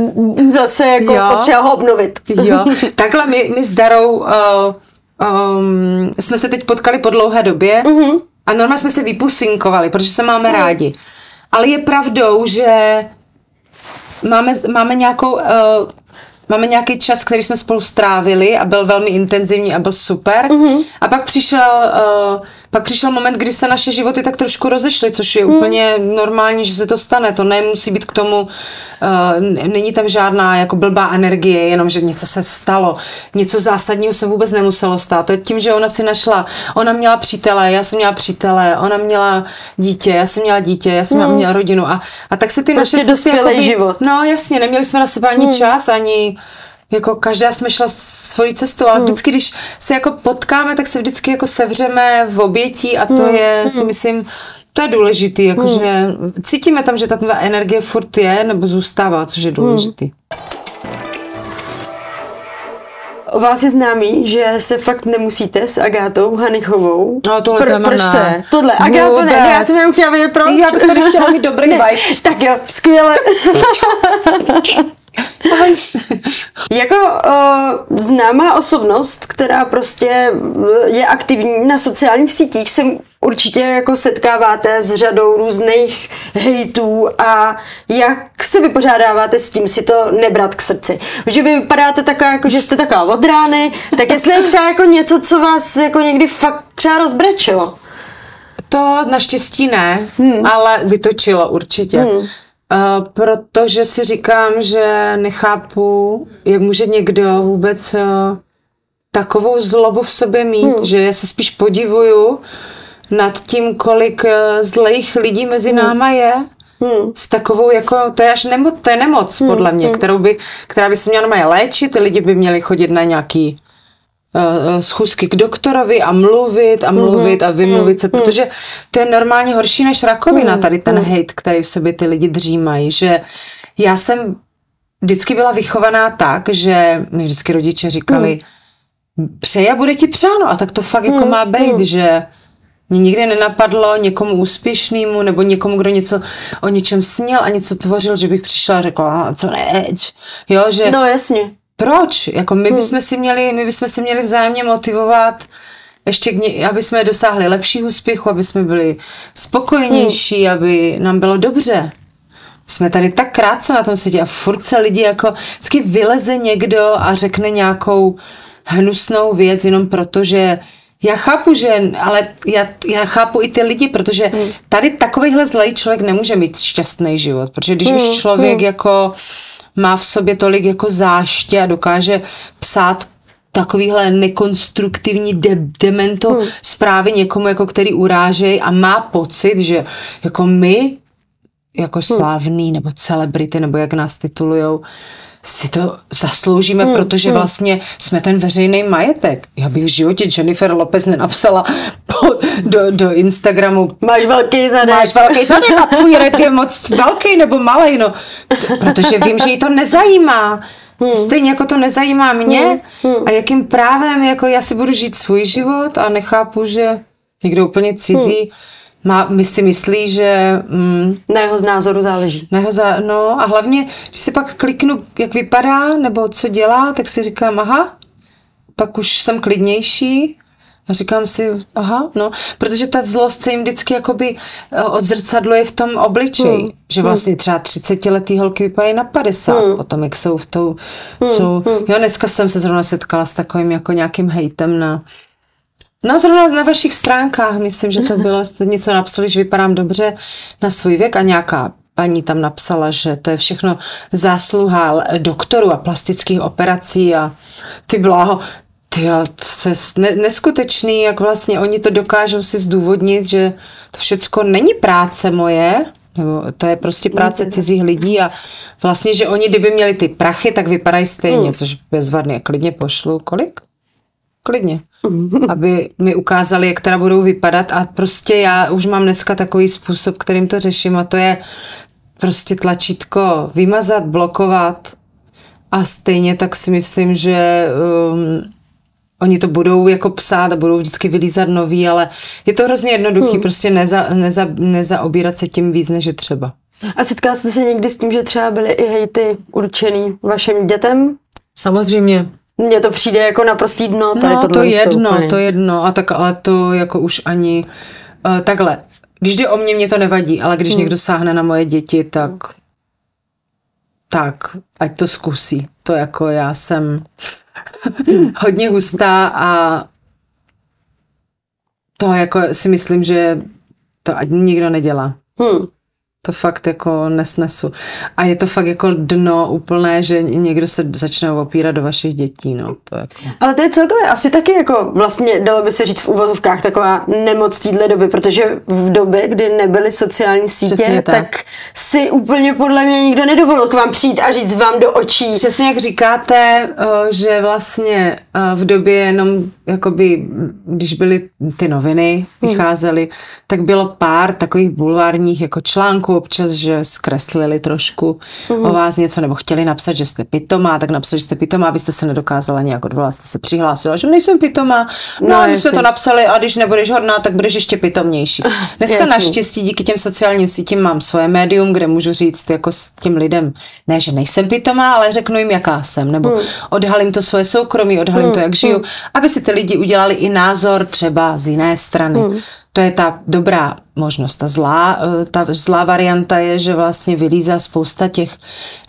zase jako Jo. potřeba ho obnovit. Jo, takhle my, my s Darou uh, um, jsme se teď potkali po dlouhé době Mhm. A normálně jsme se vypusinkovali, protože se máme rádi. Ale je pravdou, že máme, máme nějakou... Uh, Máme nějaký čas, který jsme spolu strávili a byl velmi intenzivní a byl super. Mm-hmm. A pak přišel, uh, pak přišel moment, kdy se naše životy tak trošku rozešly, což je mm. úplně normální, že se to stane. To nemusí být k tomu, uh, není tam žádná jako blbá energie, jenom že něco se stalo. Něco zásadního se vůbec nemuselo stát. To je tím, že ona si našla, ona měla přítele, já jsem měla přítele, ona měla dítě, já jsem měla dítě, já jsem mm. měla rodinu. A, a tak se ty Prostě naše cesty dospělej život. No jasně, neměli jsme na sebe ani hmm. čas, ani jako každá jsme šla svojí cestou, ale vždycky, když se jako potkáme, tak se vždycky jako sevřeme v obětí a to hmm. je, si myslím, to je důležitý, jakože cítíme tam, že ta ta energie furt je nebo zůstává, což je důležitý. O vás je známý, že se fakt nemusíte s Agátou Hanichovou. No, tohle téma proč ne. to? Tohle, Agáto ne, Vůbec. já jsem jenom chtěla vědět proč. Já bych tady chtěla mít dobrý Ne, vibe. Tak jo, skvěle. jako uh, známá osobnost, která prostě uh, je aktivní na sociálních sítích, se určitě jako setkáváte s řadou různých hejtů a jak se vypořádáváte s tím si to nebrat k srdci. Že vy vypadáte taková, jako že jste taková od rány, tak jestli je třeba jako něco, co vás jako někdy fakt třeba rozbrečelo. to naštěstí ne, hmm. ale vytočilo určitě. Hmm. Uh, protože si říkám, že nechápu, jak může někdo vůbec uh, takovou zlobu v sobě mít, hmm. že já se spíš podivuju nad tím, kolik uh, zlejch lidí mezi hmm. náma je. Hmm. S takovou jako, to je až nemoc, to je nemoc hmm. podle mě, hmm. kterou by, která by se měla léčit, ty lidi by měli chodit na nějaký schůzky k doktorovi a mluvit a mluvit mm-hmm. a vymluvit se, mm-hmm. protože to je normálně horší než rakovina, tady ten hate, který v sobě ty lidi dřímají, že já jsem vždycky byla vychovaná tak, že mi vždycky rodiče říkali, mm. přeji a bude ti přáno a tak to fakt mm. jako má být, mm. že mě nikdy nenapadlo někomu úspěšnému nebo někomu, kdo něco o něčem sněl a něco tvořil, že bych přišla a řekla, to ne, jo, že... No jasně proč? Jako my hmm. bychom si měli, my bychom si měli vzájemně motivovat ještě, k aby jsme dosáhli lepších úspěchů, aby jsme byli spokojenější, hmm. aby nám bylo dobře. Jsme tady tak krátce na tom světě a furt se lidi jako vždycky vyleze někdo a řekne nějakou hnusnou věc jenom proto, že já chápu, že, ale já, já chápu i ty lidi, protože hmm. tady takovýhle zlej člověk nemůže mít šťastný život, protože když hmm. už člověk hmm. jako má v sobě tolik jako záště a dokáže psát takovýhle nekonstruktivní de- demento hmm. zprávy někomu, jako který urážej a má pocit, že jako my, jako hmm. slavný nebo celebrity, nebo jak nás titulujou, si to zasloužíme, hmm, protože hmm. vlastně jsme ten veřejný majetek. Já bych v životě Jennifer Lopez nenapsala po, do, do Instagramu. Máš velký zadek. Máš velký zadek a tvůj red je moc velký nebo malý, no. Protože vím, že jí to nezajímá. Hmm. Stejně jako to nezajímá mě hmm. Hmm. a jakým právem jako já si budu žít svůj život a nechápu, že někdo úplně cizí hmm má, my si myslí, že... Mm, na jeho názoru záleží. Na jeho zá, no a hlavně, když si pak kliknu, jak vypadá, nebo co dělá, tak si říkám, aha, pak už jsem klidnější a říkám si, aha, no, protože ta zlost se jim vždycky jakoby eh, odzrcadluje v tom obličeji, hmm. že hmm. vlastně třeba 30 letý holky vypadají na 50, hmm. potom jak jsou v tou, hmm. jsou, hmm. jo, dneska jsem se zrovna setkala s takovým jako nějakým hejtem na No zrovna na vašich stránkách, myslím, že to bylo, jste něco napsali, že vypadám dobře na svůj věk a nějaká paní tam napsala, že to je všechno zásluha doktorů a plastických operací a ty bláho, ty to je neskutečný, jak vlastně oni to dokážou si zdůvodnit, že to všecko není práce moje, nebo to je prostě práce cizích lidí a vlastně, že oni kdyby měli ty prachy, tak vypadají stejně, hmm. což bezvadně, klidně pošlu. Kolik? Klidně, aby mi ukázali, jak teda budou vypadat a prostě já už mám dneska takový způsob, kterým to řeším a to je prostě tlačítko vymazat, blokovat a stejně tak si myslím, že um, oni to budou jako psát a budou vždycky vylízat nový, ale je to hrozně jednoduchý, hmm. prostě neza, neza, nezaobírat se tím víc, než je třeba. A setkala jste se někdy s tím, že třeba byly i hejty určený vašim dětem? Samozřejmě. Mně to přijde jako naprostý dno. Tady no, to jedno, úplně. to jedno. A tak ale to jako už ani... Uh, takhle, když jde o mě, mě to nevadí, ale když hmm. někdo sáhne na moje děti, tak tak, ať to zkusí. To jako já jsem hodně hustá a to jako si myslím, že to ať nikdo nedělá. Hmm to fakt jako nesnesu. A je to fakt jako dno úplné, že někdo se začne opírat do vašich dětí, no. To jako... Ale to je celkově asi taky jako vlastně, dalo by se říct v uvozovkách, taková nemoc téhle doby, protože v době, kdy nebyly sociální sítě, tak. tak si úplně podle mě nikdo nedovolil k vám přijít a říct vám do očí. Přesně jak říkáte, že vlastně v době jenom jakoby, když byly ty noviny, hmm. vycházely, hmm. tak bylo pár takových bulvárních jako článků občas, že zkreslili trošku hmm. o vás něco, nebo chtěli napsat, že jste pitomá, tak napsali, že jste pitomá, vy jste se nedokázala nějak odvolat, jste se přihlásila, že nejsem pitomá. No, no my jsme to napsali a když nebudeš hodná, tak budeš ještě pitomnější. Dneska jasný. naštěstí díky těm sociálním sítím mám svoje médium, kde můžu říct jako s tím lidem, ne, že nejsem pitomá, ale řeknu jim, jaká jsem, nebo hmm. odhalím to svoje soukromí, odhalím hmm. to, jak žiju, hmm. aby si ty lidi udělali i názor třeba z jiné strany. Hmm. To je ta dobrá možnost. Ta zlá, eh, ta zlá varianta je, že vlastně vylízá spousta těch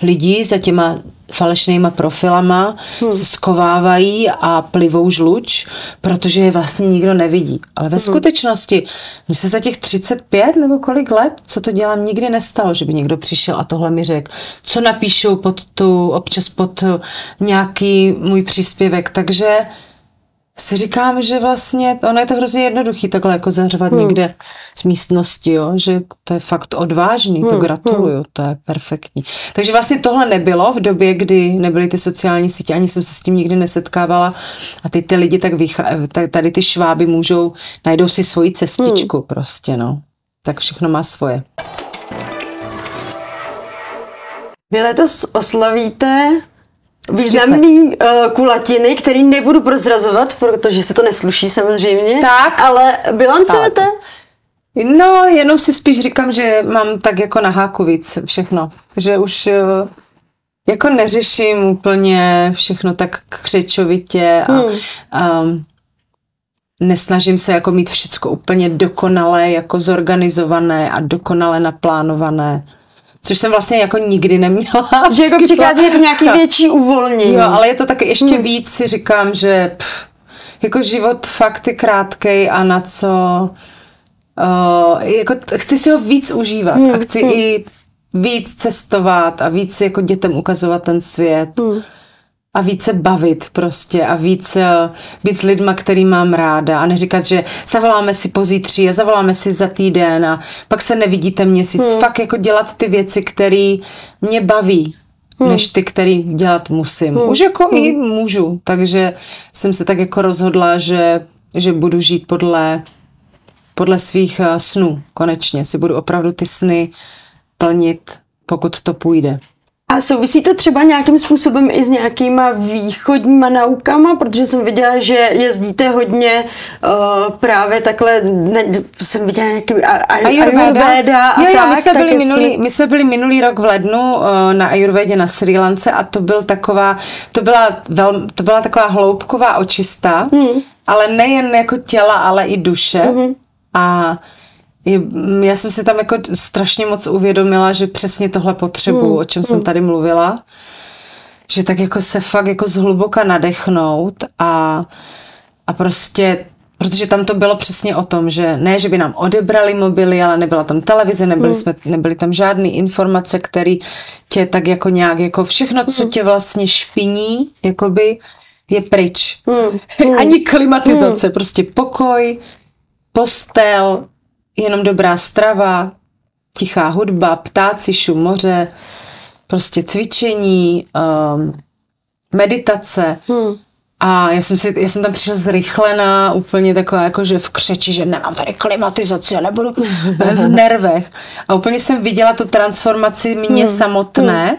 lidí za těma falešnýma profilama hmm. se skovávají a plivou žluč, protože je vlastně nikdo nevidí. Ale ve hmm. skutečnosti, mně se za těch 35 nebo kolik let, co to dělám, nikdy nestalo, že by někdo přišel a tohle mi řekl, co napíšu pod tu, občas pod nějaký můj příspěvek. Takže si říkám, že vlastně ono je to hrozně jednoduchý takhle jako zařvat hmm. někde z místnosti, jo? že to je fakt odvážný, hmm. to gratuluju, hmm. to je perfektní. Takže vlastně tohle nebylo v době, kdy nebyly ty sociální sítě, ani jsem se s tím nikdy nesetkávala a teď ty lidi tak vychá, tady ty šváby můžou, najdou si svoji cestičku hmm. prostě, no. Tak všechno má svoje. Vy letos oslavíte významný uh, kulatiny, který nebudu prozrazovat, protože se to nesluší samozřejmě. Tak. Ale bilancujete? Tak. No, jenom si spíš říkám, že mám tak jako na háku víc všechno. Že už uh, jako neřeším úplně všechno tak křečovitě a hmm. um, nesnažím se jako mít všecko úplně dokonale, jako zorganizované a dokonale naplánované což jsem vlastně jako nikdy neměla. Že jako přichází jako nějaký větší uvolnění. Jo, ale je to taky ještě hmm. víc si říkám, že pff, jako život fakt je krátkej a na co uh, jako chci si ho víc užívat hmm. a chci hmm. i víc cestovat a víc jako dětem ukazovat ten svět. Hmm a více bavit prostě a víc být s lidma, který mám ráda a neříkat, že zavoláme si pozítří a zavoláme si za týden a pak se nevidíte měsíc. Hmm. Fakt jako dělat ty věci, které mě baví, hmm. než ty, který dělat musím. Hmm. Už jako hmm. i můžu, takže jsem se tak jako rozhodla, že, že budu žít podle, podle svých eh, snů. Konečně si budu opravdu ty sny plnit, pokud to půjde. A souvisí to třeba nějakým způsobem i s nějakýma východníma naukama, protože jsem viděla, že jezdíte hodně uh, právě takhle, ne, jsem viděla nějaký Ayurveda a jo, jo, tak. My jsme, byli jestli... minulý, my jsme byli minulý rok v lednu uh, na Ayurvedě na Sri Lance a to byl taková, to byla, vel, to byla taková hloubková očista, hmm. ale nejen jako těla, ale i duše. Hmm. A já jsem si tam jako strašně moc uvědomila, že přesně tohle potřebuju, hmm. o čem hmm. jsem tady mluvila. Že tak jako se fakt jako zhluboka nadechnout a, a prostě protože tam to bylo přesně o tom, že ne, že by nám odebrali mobily, ale nebyla tam televize, nebyly, hmm. jsme, nebyly tam žádné informace, které tě tak jako nějak, jako všechno, co hmm. tě vlastně špiní, jakoby je pryč. Hmm. Ani klimatizace, hmm. prostě pokoj, postel, jenom dobrá strava, tichá hudba, ptáci, šum moře, prostě cvičení, um, meditace. Hmm. A já jsem, si, já jsem tam přišla zrychlená, úplně taková jako, že v křeči, že nemám tady klimatizaci, já nebudu v nervech. A úplně jsem viděla tu transformaci mě hmm. samotné. Hmm.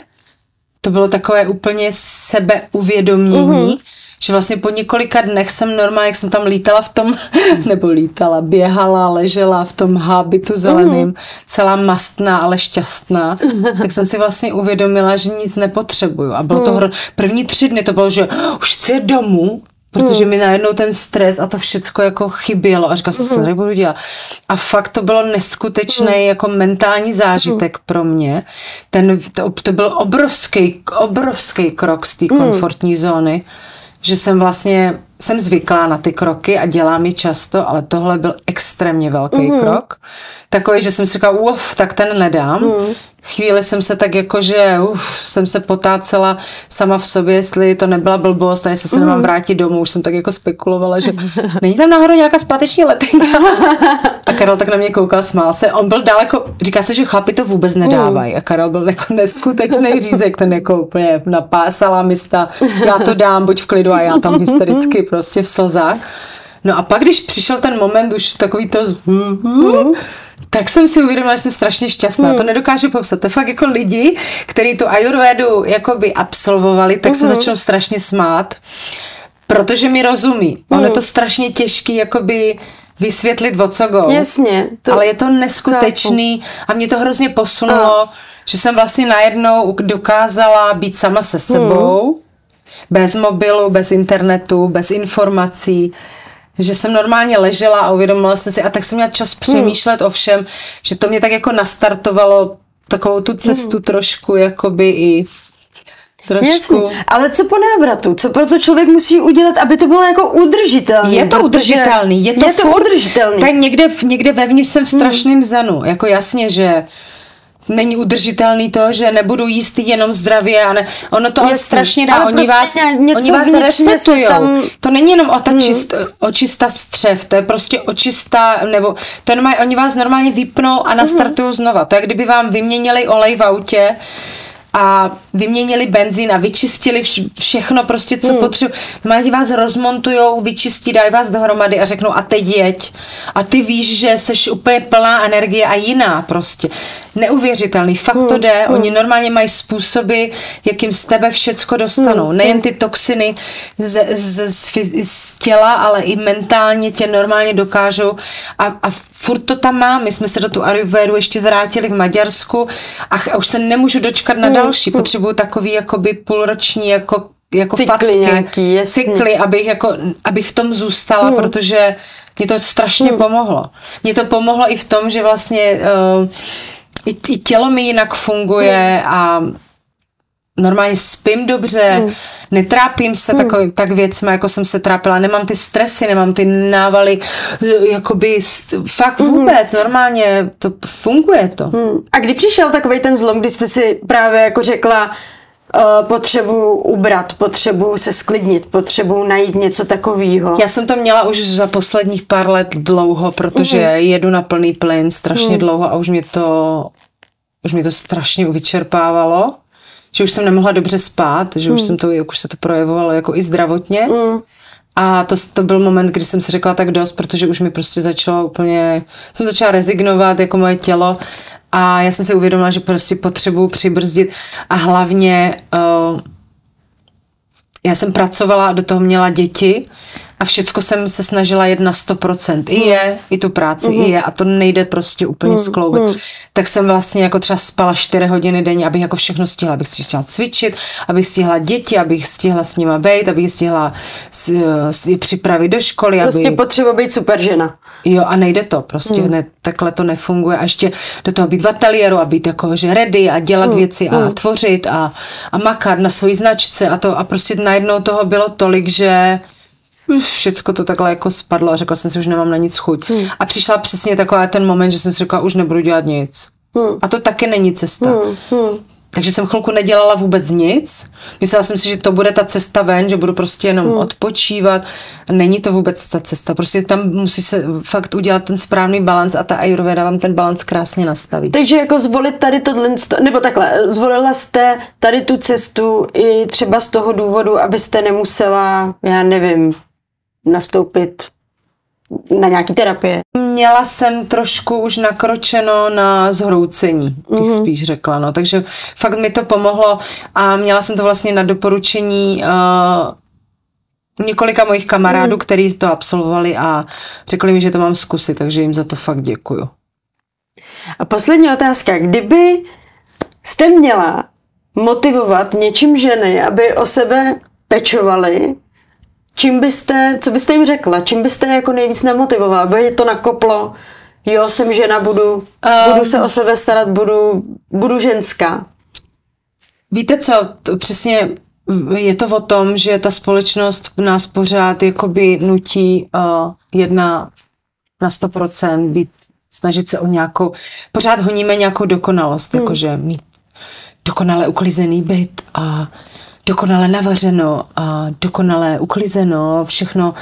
To bylo takové úplně sebeuvědomění. Hmm že vlastně po několika dnech jsem normálně, jak jsem tam lítala v tom, nebo lítala, běhala, ležela v tom hábitu zeleným, mm. celá mastná, ale šťastná, tak jsem si vlastně uvědomila, že nic nepotřebuju. A bylo mm. to hro... první tři dny to bylo, že už chci domů, protože mm. mi najednou ten stres a to všecko jako chybělo a říkala jsem, co mhm. tady budu dělat. A fakt to bylo neskutečný mm. jako mentální zážitek mm. pro mě. Ten, to, to byl obrovský, obrovský krok z té mm. komfortní zóny že jsem vlastně, jsem zvyklá na ty kroky a dělám je často, ale tohle byl extrémně velký mm-hmm. krok. Takový, že jsem si říkala, uf, tak ten nedám. Mm chvíli jsem se tak jako, že uf, jsem se potácela sama v sobě, jestli to nebyla blbost a jestli se mm. nemám vrátit domů. Už jsem tak jako spekulovala, že není tam náhodou nějaká zpáteční letenka. A Karel tak na mě koukal, smál se. On byl daleko, říká se, že chlapi to vůbec nedávají. A Karel byl jako neskutečný řízek, ten jako úplně napásala mista. Já to dám, buď v klidu a já tam hystericky prostě v slzách. No a pak, když přišel ten moment, už takový to tak jsem si uvědomila, že jsem strašně šťastná. Hmm. To nedokážu popsat. To je fakt jako lidi, kteří tu ajurvédu jakoby absolvovali, tak hmm. se začnou strašně smát, protože mi rozumí. Hmm. Ono je to strašně těžký jakoby vysvětlit, o co go. Jasně. To... Ale je to neskutečný a mě to hrozně posunulo, a. že jsem vlastně najednou dokázala být sama se sebou, hmm. bez mobilu, bez internetu, bez informací že jsem normálně ležela a uvědomila jsem si, a tak jsem měla čas přemýšlet hmm. o všem, že to mě tak jako nastartovalo takovou tu cestu hmm. trošku jakoby i trošku. Jasně. Ale co po návratu? Co pro to člověk musí udělat, aby to bylo jako udržitelné? Je to udržitelný, je to, je to udržitelný. Tak někde, někde vevnitř jsem v strašném hmm. zanu. Jako jasně, že není udržitelný to, že nebudu jíst jenom zdravě a ne, ono to Jasně, strašně dá, ale oni prostě vás, něco oni vás resetujou. tam- To není jenom o ta čist, očista střev, to je prostě očista, nebo to je normálně, oni vás normálně vypnou a nastartují znova. To je, kdyby vám vyměnili olej v autě, a vyměnili benzín a vyčistili vš- všechno prostě, co hmm. potřebují. Máte vás rozmontujou, vyčistí, dají vás dohromady a řeknou a teď jeď. A ty víš, že jsi úplně plná energie a jiná prostě. Neuvěřitelný, fakt to jde. Oni normálně mají způsoby, jakým z tebe všecko dostanou. Nejen ty toxiny z, z, z, z těla, ale i mentálně tě normálně dokážou a, a furt to tam má. My jsme se do tu Ayurvedu ještě vrátili v Maďarsku a, a už se nemůžu dočkat na další. Potřebuju takový jakoby půlroční jako jako Cykly facky, nějaký, jasně. cykly, abych, jako, abych v tom zůstala, Hmm. protože mě to strašně pomohlo. Mě to pomohlo i v tom, že vlastně uh, i, i tělo mi jinak funguje Hmm. a normálně spím dobře, netrápím se Hmm. takový, tak věcmi, jako jsem se trápila, nemám ty stresy, nemám ty návaly, eh, jakoby st- fakt vůbec, normálně to funguje to. Hmm. A kdy přišel takový ten zlom, kdy jste si právě jako řekla, uh, potřebuji ubrat, potřebuji se sklidnit, potřebuji najít něco takového. Já jsem to měla už za posledních pár let dlouho, protože Mhm. jedu na plný plyn strašně dlouho a už mě to už mě to strašně vyčerpávalo, že už jsem nemohla dobře spát, že už jsem to, jak už se to projevovalo jako i zdravotně. A to, to byl moment, kdy jsem si řekla tak dost, protože už mi prostě začalo úplně, jsem začala rezignovat jako moje tělo a já jsem si uvědomila, že prostě potřebuju přibrzdit a hlavně uh, já jsem pracovala, do toho měla děti a všecko jsem se snažila jet na 100%. I je, i tu práci, i je a to nejde prostě úplně skloubit. Tak jsem vlastně jako třeba spala 4 hodiny denně, abych jako všechno stihla, abych si stihla cvičit, abych stihla děti, abych stihla s nima bejt, abych stihla s, připravit do školy, Prostě aby... potřeba být super žena. Jo, a nejde to, prostě hmm. ne, takhle to nefunguje. A ještě do toho být v ateliéru a být jako, že ready a dělat hmm. věci a tvořit a, a makat na svojí značce a to a prostě najednou toho bylo tolik, že všecko to takhle jako spadlo a řekla jsem si, už nemám na nic chuť. Hmm. A přišla přesně taková ten moment, že jsem si řekla, už nebudu dělat nic. Hmm. A to taky není cesta. Hmm. Hmm. Takže jsem chvilku nedělala vůbec nic. Myslela jsem si, že to bude ta cesta ven, že budu prostě jenom hmm. odpočívat. Není to vůbec ta cesta. Prostě tam musí se fakt udělat ten správný balans a ta Ayurveda vám ten balans krásně nastaví. Takže jako zvolit tady tohle, nebo takhle, zvolila jste tady tu cestu i třeba z toho důvodu, abyste nemusela, já nevím, nastoupit na nějaký terapie. Měla jsem trošku už nakročeno na zhroucení, bych mm-hmm. spíš řekla. No. Takže fakt mi to pomohlo a měla jsem to vlastně na doporučení uh, několika mojich kamarádů, mm. kteří to absolvovali a řekli mi, že to mám zkusit, takže jim za to fakt děkuju. A poslední otázka. Kdyby jste měla motivovat něčím ženy, aby o sebe pečovali, čím byste, co byste jim řekla? Čím byste jako nejvíc nemotivovala? Aby je to nakoplo, jo, jsem žena, budu, um, budu se o sebe starat, budu, budu ženská. Víte co, to přesně je to o tom, že ta společnost nás pořád jakoby nutí uh, jedna na 100% být, snažit se o nějakou, pořád honíme nějakou dokonalost, hmm. jakože mít dokonale uklizený byt a dokonale navařeno a dokonale uklizeno, všechno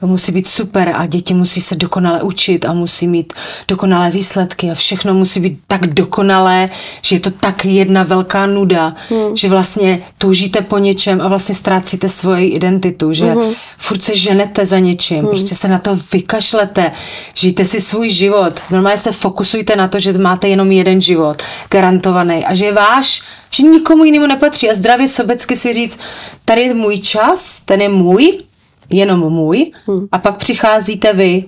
musí být super a děti musí se dokonale učit a musí mít dokonalé výsledky a všechno musí být tak dokonalé, že je to tak jedna velká nuda, hmm. že vlastně toužíte po něčem a vlastně ztrácíte svoji identitu, že hmm. furt se ženete za něčím, hmm. prostě se na to vykašlete, žijte si svůj život, normálně se fokusujte na to, že máte jenom jeden život, garantovaný a že je váš, že nikomu jinému nepatří a zdravě sobecky si říct, tady je můj čas, ten je můj, jenom můj hmm. a pak přicházíte vy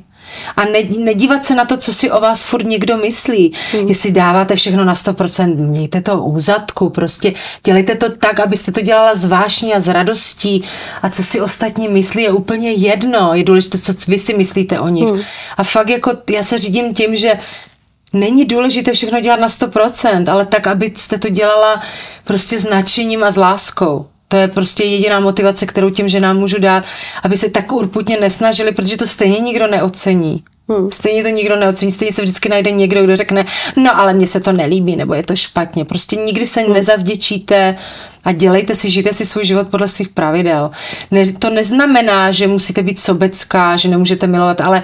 a ne, nedívat se na to, co si o vás furt někdo myslí. Hmm. Jestli dáváte všechno na 100%, mějte to u zadku, prostě dělejte to tak, abyste to dělala s vášní a s radostí a co si ostatní myslí je úplně jedno. Je důležité, co vy si myslíte o nich. Hmm. A fakt jako já se řídím tím, že není důležité všechno dělat na 100%, ale tak, abyste to dělala prostě s nadšením a s láskou. To je prostě jediná motivace, kterou těm ženám můžu dát, aby se tak urputně nesnažili, protože to stejně nikdo neocení. Hmm. Stejně to nikdo neocení, stejně se vždycky najde někdo, kdo řekne, no ale mně se to nelíbí, nebo je to špatně. Prostě nikdy se hmm. nezavděčíte a dělejte si, žijte si svůj život podle svých pravidel. Ne, to neznamená, že musíte být sobecká, že nemůžete milovat, ale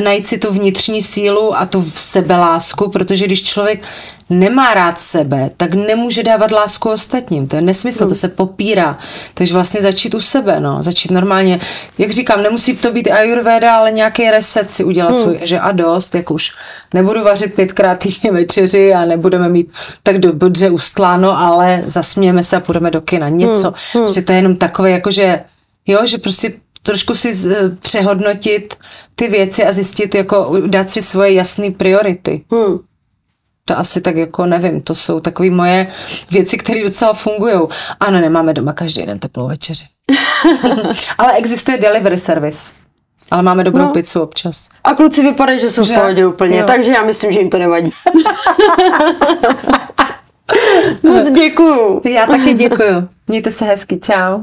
najít si tu vnitřní sílu a tu v sebelásku, protože když člověk nemá rád sebe, tak nemůže dávat lásku ostatním. To je nesmysl, to se popírá. Takže vlastně začít u sebe, no. Začít normálně, jak říkám, nemusí to být ayurveda, ale nějaký reset si udělat hmm. svůj, že a dost, jak už nebudu vařit pětkrát týdně večeři a nebudeme mít tak dobře ustláno, ale zasmějeme se a půjdeme do kina. Něco. Hmm. Hmm. Že to je jenom takové, jakože Jo, že prostě trošku si přehodnotit ty věci a zjistit, jako dát si svoje jasné priority. Hmm. To asi tak jako nevím, to jsou takové moje věci, které docela fungují. Ano, nemáme doma každý den teplou večeři. Ale existuje delivery service. Ale máme dobrou no. pizzu občas. A kluci vypadají, že jsou že? v pohodě úplně, jo. takže já myslím, že jim to nevadí. Moc děkuju. Já taky děkuju. Mějte se hezky, čau.